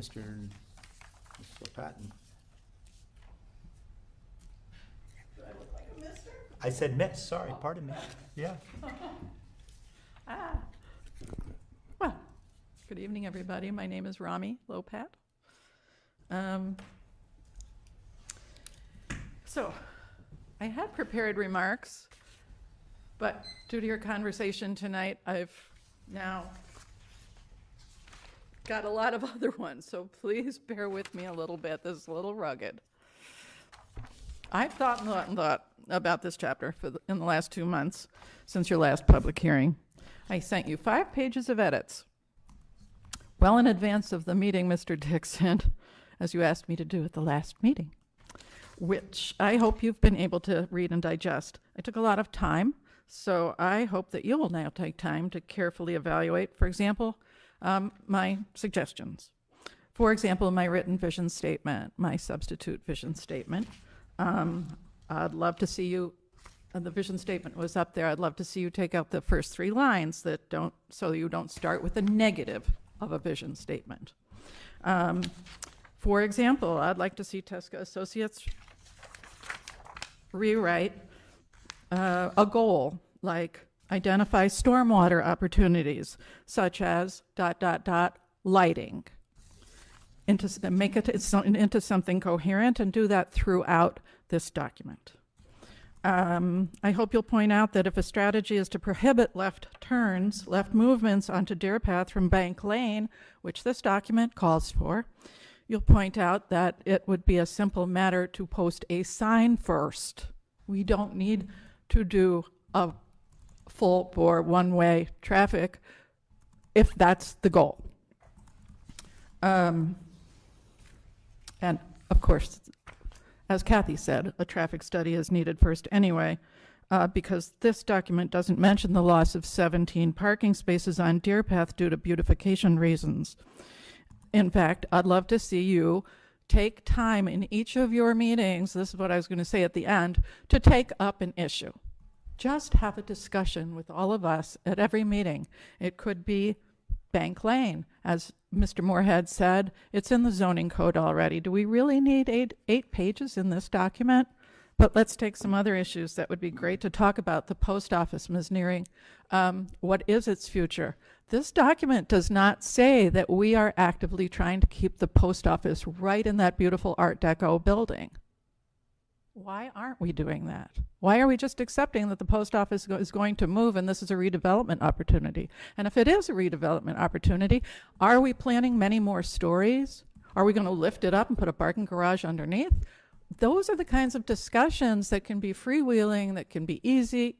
Mr. Mr. Patton. I said miss, sorry, pardon me. Yeah. Ah. Well, good evening, everybody. My name is Rommy Lopat. Um, So, I had prepared remarks, but due to your conversation tonight, I've now got a lot of other ones, so please bear with me a little bit. This is a little rugged. I've thought and thought and thought about this chapter for the, in the last two months since your last public hearing. I sent you five pages of edits. Well in advance of the meeting, Mr. Dixon, as you asked me to do at the last meeting, which I hope you've been able to read and digest. I took a lot of time, so I hope that you will now take time to carefully evaluate, for example, um, my suggestions. For example, my written vision statement, my substitute vision statement. Um, I'd love to see you, and the vision statement was up there, I'd love to see you take out the first three lines that don't, so you don't start with a negative of a vision statement. Um, For example, I'd like to see Teska Associates rewrite uh, a goal, like identify stormwater opportunities, such as dot, dot, dot, lighting, into, make it into something coherent and do that throughout this document. Um, I hope you'll point out that if a strategy is to prohibit left turns, left movements onto Deer Path from Bank Lane, which this document calls for, you'll point out that it would be a simple matter to post a sign first. We don't need to do a full bore one-way traffic if that's the goal. Um, and of course, as Kathy said, a traffic study is needed first anyway, uh, because this document doesn't mention the loss of 17 parking spaces on Deer Path due to beautification reasons. In fact, I'd love to see you take time in each of your meetings, this is what I was going to say at the end, to take up an issue. Just have a discussion with all of us at every meeting. It could be Bank Lane, as Mr. Moorhead said, it's in the zoning code already. Do we really need eight, eight pages in this document? But let's take some other issues that would be great to talk about. The post office, Ms. Nearing, um, what is its future? This document does not say that we are actively trying to keep the post office right in that beautiful Art Deco building. Why aren't we doing that? Why are we just accepting that the post office go- is going to move and this is a redevelopment opportunity? And if it is a redevelopment opportunity, are we planning many more stories? Are we going to lift it up and put a parking garage underneath? Those are the kinds of discussions that can be freewheeling, that can be easy,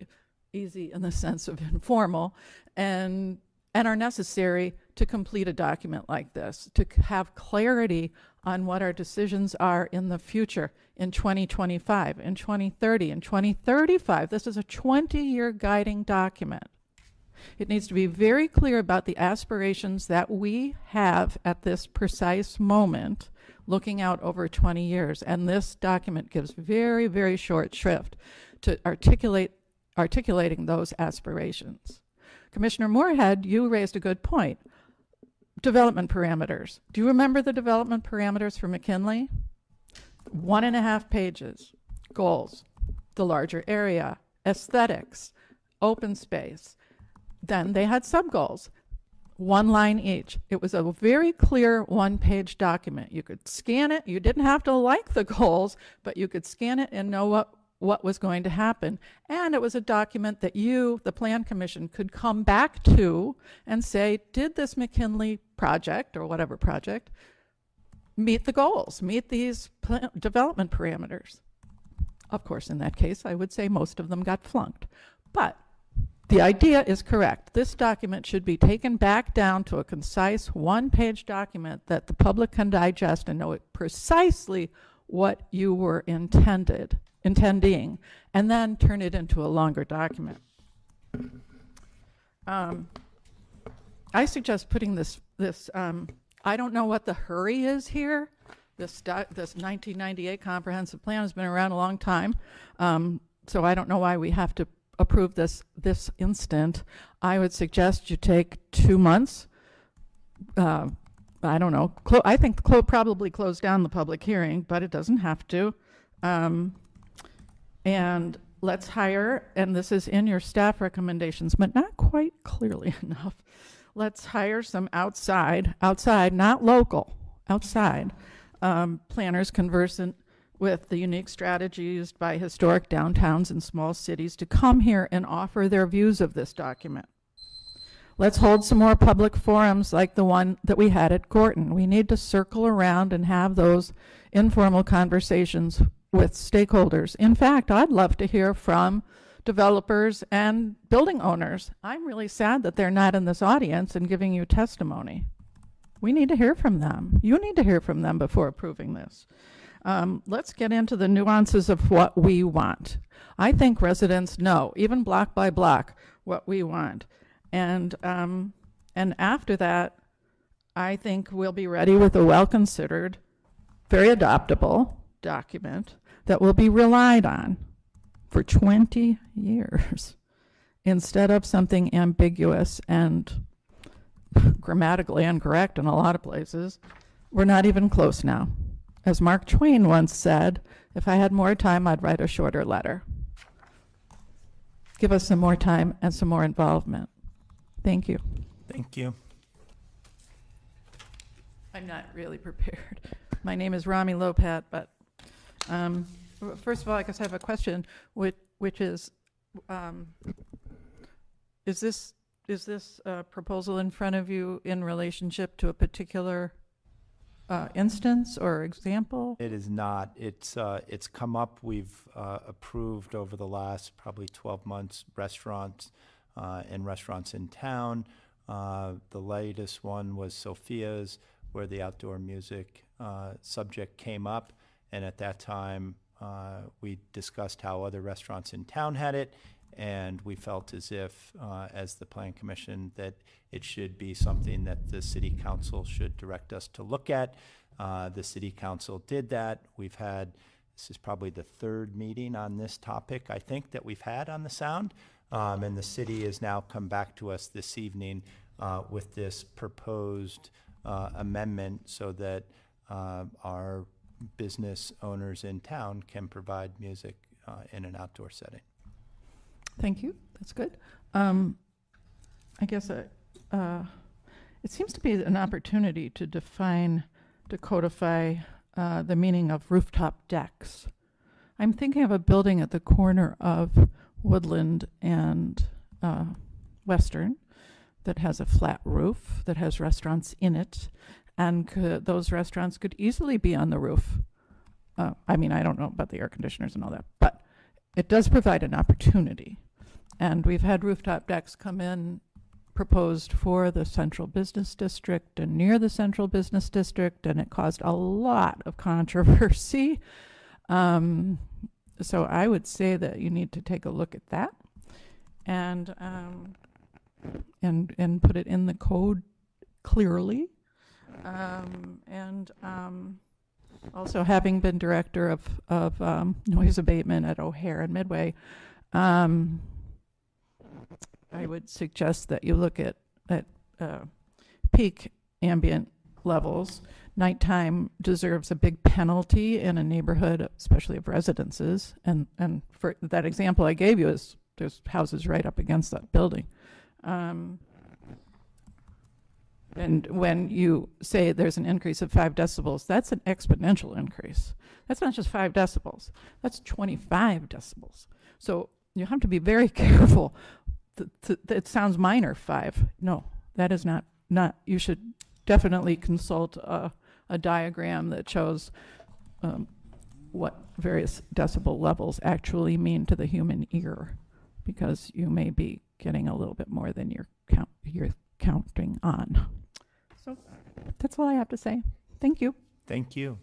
easy in the sense of informal, and and are necessary to complete a document like this, to have clarity on what our decisions are in the future in 2025, in 2030, in 2035. This is a 20 year guiding document. It needs to be very clear about the aspirations that we have at this precise moment, looking out over 20 years. And this document gives very, very short shrift to articulate articulating those aspirations. Commissioner Moorhead, you raised a good point. Development parameters. Do you remember the development parameters for McKinley? One and a half pages. Goals, the larger area, aesthetics, open space. Then they had sub goals, one line each. It was a very clear one page document. You could scan it. You didn't have to like the goals, but you could scan it and know what, what was going to happen. And it was a document that you, the Plan Commission, could come back to and say, did this McKinley project or whatever project meet the goals, meet these development parameters? Of course, in that case, I would say most of them got flunked. But the idea is correct. This document should be taken back down to a concise one-page document that the public can digest and know it precisely what you were intended, intending, and then turn it into a longer document. Um, I suggest putting this, this, um, I don't know what the hurry is here. This, this 1998 comprehensive plan has been around a long time. Um, so I don't know why we have to approve this, this instant. I would suggest you take two months, uh, I don't know. Clo- I think clo- probably close down the public hearing, but it doesn't have to. Um, and let's hire, and this is in your staff recommendations, but not quite clearly enough. Let's hire some outside, outside, not local, outside um, planners conversant with the unique strategies used by historic downtowns and small cities to come here and offer their views of this document. Let's hold some more public forums like the one that we had at Gorton. We need to circle around and have those informal conversations with stakeholders. In fact, I'd love to hear from developers and building owners. I'm really sad that they're not in this audience and giving you testimony. We need to hear from them. You need to hear from them before approving this. Um, let's get into the nuances of what we want. I think residents know, even block by block, what we want. And, um, and after that, I think we'll be ready with a well-considered, very adoptable document that will be relied on for 20 years instead of something ambiguous and grammatically incorrect in a lot of places. We're not even close now. As Mark Twain once said, if I had more time, I'd write a shorter letter. Give us some more time and some more involvement. Thank you. Thank you. I'm not really prepared. My name is Rommy Lopat, but um, first of all, I guess I have a question, which, which is, um, is this, is this uh, proposal in front of you in relationship to a particular uh, instance or example? It is not. It's, uh, it's come up. We've, uh, approved over the last probably twelve months, restaurants, uh, and restaurants in town. Uh, the latest one was Sophia's, where the outdoor music, uh, subject came up. And at that time, uh, we discussed how other restaurants in town had it. And we felt as if, uh, as the plan commission, that it should be something that the city council should direct us to look at. Uh, the city council did that. We've had, this is probably the third meeting on this topic, I think, that we've had on the sound. Um, and the city has now come back to us this evening, uh, with this proposed, uh, amendment so that, uh, our business owners in town can provide music, uh, in an outdoor setting. Thank you, that's good. Um, I guess, uh, uh, it seems to be an opportunity to define, to codify the meaning of rooftop decks. I'm thinking of a building at the corner of Woodland and uh, Western that has a flat roof, that has restaurants in it, and could, those restaurants could easily be on the roof. Uh, I mean, I don't know about the air conditioners and all that, but it does provide an opportunity. And we've had rooftop decks come in proposed for the central business district and near the central business district, and it caused a lot of controversy. Um, so I would say that you need to take a look at that and um, and and put it in the code clearly. Um, and um, also, having been director of of um, noise abatement at O'Hare and Midway, um, I would suggest that you look at at uh, peak ambient levels. Nighttime deserves a big penalty in a neighborhood, especially of residences. And and for that example I gave you is there's houses right up against that building. Um, and when you say there's an increase of five decibels, that's an exponential increase. That's not just five decibels, that's 25 decibels. So you have to be very careful. It sounds minor, five. No, that is not, not, you should definitely consult a, a diagram that shows um, what various decibel levels actually mean to the human ear, because you may be getting a little bit more than you're count, you're counting on. So that's all I have to say. Thank you. Thank you.